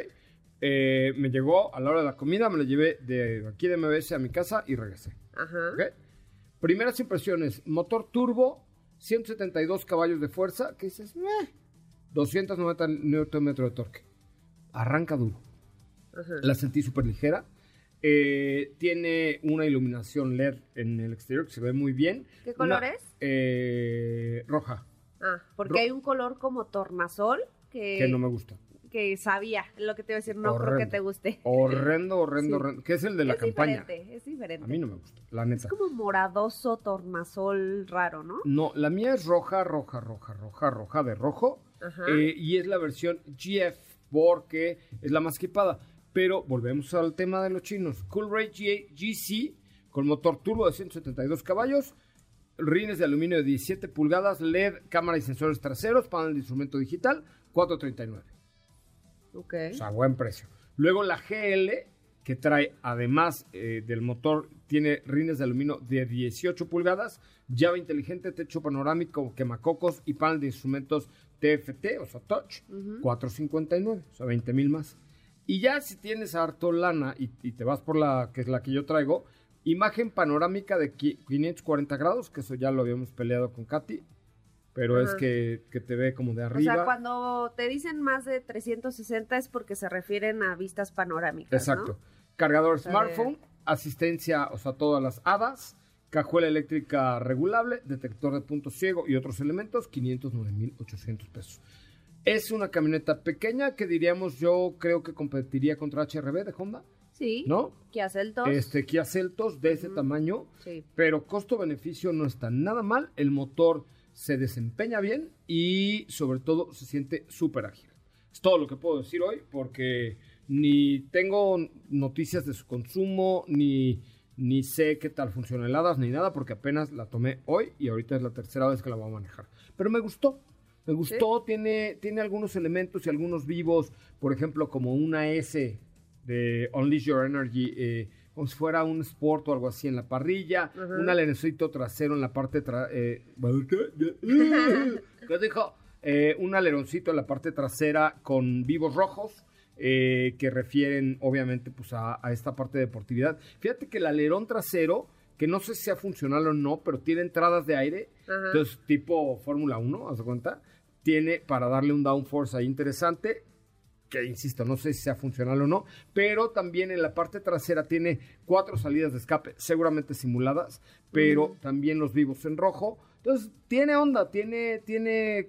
Eh, me llegó a la hora de la comida, me lo llevé de aquí de MBS a mi casa y regresé. Ajá. ¿ok? Primeras impresiones, motor turbo, 172 caballos de fuerza, que dices, "Meh", 290 Nm de torque. Arranca duro. Ajá. La sentí súper ligera. Eh, tiene una iluminación LED en el exterior que se ve muy bien. ¿Qué color Una- es? eh, roja, Ah, porque Ro- hay un color como tornasol que, que no me gusta. que sabía lo que te iba a decir. No creo que te guste. Horrendo, horrendo, Sí. horrendo. Que es el de la es campaña. diferente, es diferente. A mí no me gusta, la neta. Es como moradoso tornasol raro, ¿no? No, la mía es roja, roja, roja, roja, roja de rojo. Ajá. eh, y es la versión GF porque es la más equipada. Pero volvemos al tema de los chinos. Coolray G- GC con motor turbo de 172 caballos, rines de aluminio de 17 pulgadas, LED, cámara y sensores traseros, panel de instrumento digital, 439. ok. O sea, buen precio. Luego la GL, que trae, además eh, del motor, tiene rines de aluminio de 18 pulgadas, llave inteligente, techo panorámico, quemacocos y panel de instrumentos TFT, o sea, Touch, 459, o sea, 20 mil más. Y ya si tienes harto lana y, y te vas por la que es la que yo traigo, imagen panorámica de qui- 540 grados, que eso ya lo habíamos peleado con Katy, pero es que, que te ve como de O arriba. sea, cuando te dicen más de 360 es porque se refieren a vistas panorámicas. Exacto. ¿no? Cargador sea, smartphone, asistencia, o sea, todas las hadas, cajuela eléctrica regulable, detector de punto ciego y otros elementos, 509.800 pesos. Es una camioneta pequeña que diríamos yo creo que competiría contra HRB de Honda, Sí. ¿no? Kia Seltos. Este Kia Celtos de ese tamaño, Sí. pero costo-beneficio no está nada mal, el motor se desempeña bien y sobre todo se siente súper ágil. Es todo lo que puedo decir hoy porque ni tengo noticias de su consumo, ni, ni sé qué tal funciona heladas, ni nada, porque apenas la tomé hoy y ahorita es la tercera vez que la voy a manejar. Pero me gustó, me gustó, tiene, tiene algunos elementos y algunos vivos, por ejemplo, como una S de Unleash Your Energy, eh, como si fuera un Sport o algo así en la parrilla, un aleroncito trasero en la parte tra eh, ¿Qué dijo? Eh, un aleroncito en la parte trasera con vivos rojos. eh, que refieren obviamente pues a, a esta parte de deportividad. Fíjate que el alerón trasero, que no sé si sea funcional o no, pero tiene entradas de aire, Ajá. entonces tipo Fórmula 1, ¿haz de cuenta? Tiene para darle un downforce ahí interesante, que insisto, no sé si sea funcional o no, pero también en la parte trasera tiene cuatro salidas de escape, seguramente simuladas, pero también los vivos en rojo. Entonces, tiene onda, tiene, tiene,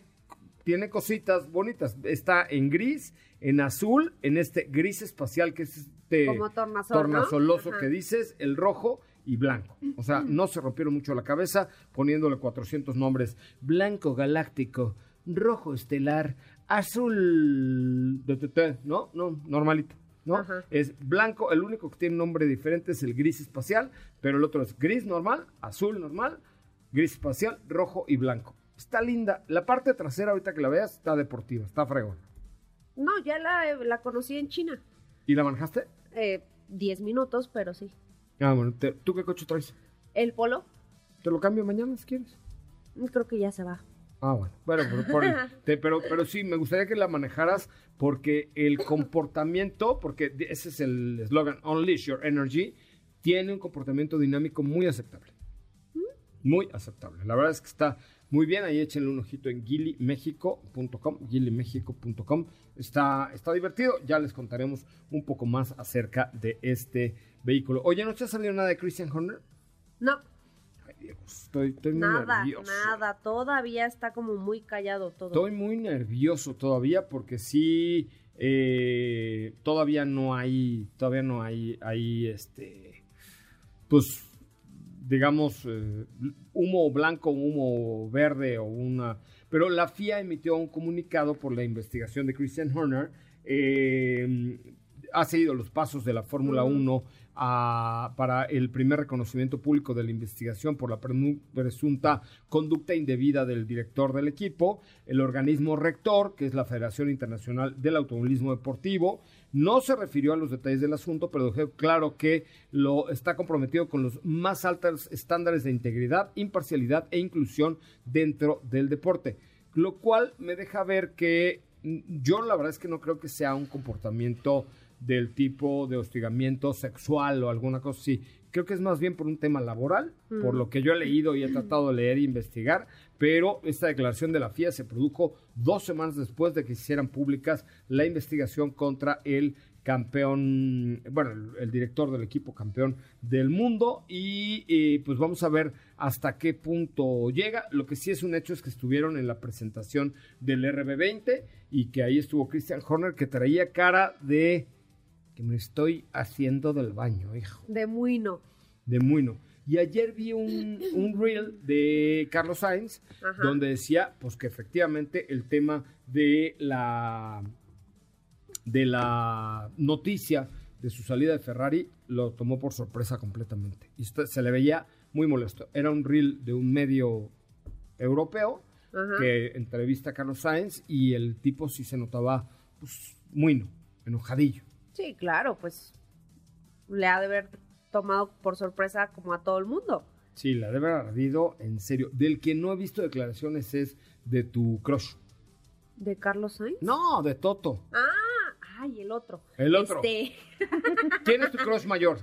tiene cositas bonitas. Está en gris, en azul, en este gris espacial que es este Como tornasoloso que dices, el rojo y blanco. O sea, no se rompieron mucho la cabeza poniéndole 400 nombres. Blanco galáctico, rojo estelar, azul, ¿no? No, normalito. ¿no? Ajá. Es blanco, el único que tiene nombre diferente es el gris espacial, pero el otro es gris normal, azul normal, gris espacial, rojo y blanco. Está linda. La parte trasera, ahorita que la veas, está deportiva, está fregón. No, ya la, la conocí en China. ¿Y la manejaste? Eh, 10 minutos, pero sí. Ah, bueno, te- ¿tú qué coche traes? El polo, Te lo cambio mañana si quieres. creo que ya se va. Ah, bueno. Bueno, pero, por el- te- pero, pero sí, me gustaría que la manejaras porque el comportamiento, porque ese es el eslogan, Unleash Your Energy, tiene un comportamiento dinámico muy aceptable. Muy aceptable. La verdad es que está muy bien. Ahí échenle un ojito en gilimexico.com. gilimexico.com. Está, está divertido. Ya les contaremos un poco más acerca de este vehículo. Oye, ¿no te ha salido nada de Christian Horner? No, Diego, estoy, estoy muy nada, nervioso. nada. Todavía está como muy callado todo. Estoy muy nervioso todavía porque sí, eh, todavía no hay, todavía no hay, hay este, pues, digamos, eh, humo blanco, humo verde o una... Pero la FIA emitió un comunicado por la investigación de Christian Horner eh, ha seguido los pasos de la Fórmula 1 para el primer reconocimiento público de la investigación por la presunta conducta indebida del director del equipo. El organismo rector, que es la Federación Internacional del Automovilismo Deportivo, no se refirió a los detalles del asunto, pero dejó claro que lo está comprometido con los más altos estándares de integridad, imparcialidad e inclusión dentro del deporte. Lo cual me deja ver que mm, yo la verdad es que no creo que sea un comportamiento del tipo de hostigamiento sexual o alguna cosa así. Creo que es más bien por un tema laboral, por lo que yo he leído y he tratado de leer e investigar, pero esta declaración de la FIA se produjo dos semanas después de que se hicieran públicas la investigación contra el campeón, bueno, el, director del equipo campeón del mundo y pues vamos a ver hasta qué punto llega. Lo que sí es un hecho es que estuvieron en la presentación del RB20 y que ahí estuvo Christian Horner que traía cara de me estoy haciendo del baño, hijo. De muino. De muino. Y ayer vi un, un reel de Carlos Sainz donde decía pues que efectivamente el tema de la de la noticia de su salida de Ferrari lo tomó por sorpresa completamente. Y se le veía muy molesto. Era un reel de un medio europeo que entrevista a Carlos Sainz y el tipo sí se notaba pues muy enojadillo. Sí, claro, pues le ha de haber tomado por sorpresa como a todo el mundo. Sí, le ha de haber ardido en serio. Del que no he visto declaraciones es de tu crush. ¿De Carlos Sainz? No, de Toto. Ah, ay, el otro. El otro. Este... ¿Quién es tu crush mayor?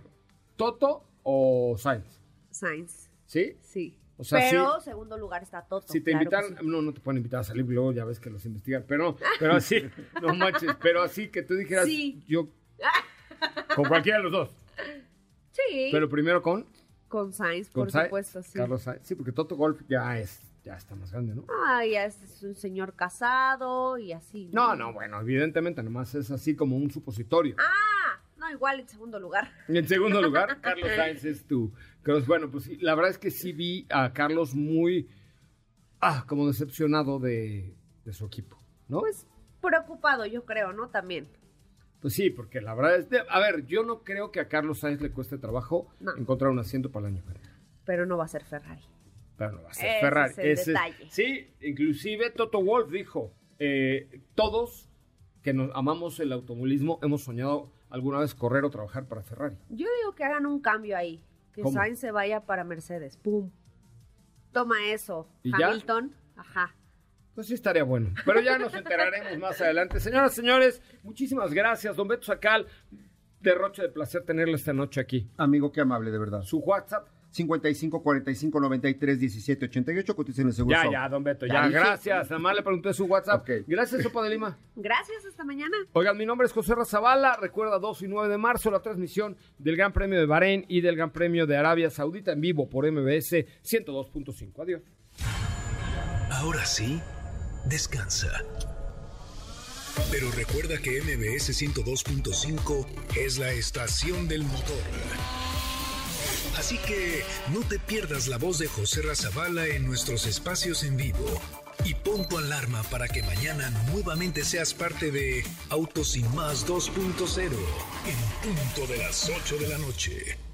¿Toto o Sainz? Sainz. ¿Sí? Sí. O sea, pero segundo lugar está Toto. Si te invitan, no, no te pueden invitar a salir, luego ya ves que los investigan, pero, pero así, no manches, pero así que tú dijeras, sí. yo con cualquiera de los dos. Sí. Pero primero con. Con Sainz, por supuesto, sí. Carlos Sainz. Sí, porque Toto Golf ya es. Ya está más grande, ¿no? Ah, ya es un señor casado y así. ¿no? no, bueno, evidentemente nomás es así como un supositorio. Ah, no, igual en segundo lugar. En segundo lugar, Carlos Sainz es tu. Bueno, pues la verdad es que sí vi a Carlos muy. Ah, como decepcionado de, de su equipo, ¿no? Pues preocupado, yo creo, ¿no? También. Pues sí, porque la verdad es... a ver, yo no creo que a Carlos Sainz le cueste trabajo encontrar un asiento para el año que viene. Pero no va a ser Ferrari. Pero no va a ser Ferrari. Es el detalle. Sí, inclusive Toto Wolf dijo, eh, todos que nos amamos el automovilismo hemos soñado alguna vez correr o trabajar para Ferrari. Yo digo que hagan un cambio ahí, que Sainz se vaya para Mercedes. ¡Pum! Toma eso. Hamilton, ajá. Pues sí estaría bueno. Pero ya nos enteraremos más adelante. Señoras, señores, muchísimas gracias. Don Beto Sacal, derroche de placer tenerlo esta noche aquí. Amigo, qué amable, de verdad. Su WhatsApp. 55 45 93 17 88. Coticen el seguro. Ya, ya, don Beto, ya. gracias. Nada más le pregunté su WhatsApp. Gracias, Sopa de Lima. Gracias, hasta mañana. Oigan, mi nombre es José Razabala. Recuerda 2 y 9 de marzo la transmisión del Gran Premio de Bahrein y del Gran Premio de Arabia Saudita en vivo por MBS 102.5. Adiós. Ahora sí descansa. Pero recuerda que MBS 102.5 es la estación del motor. Así que no te pierdas la voz de José Razabala en nuestros espacios en vivo. Y pon tu alarma para que mañana nuevamente seas parte de Autos y Más 2.0 en punto de las 8 de la noche.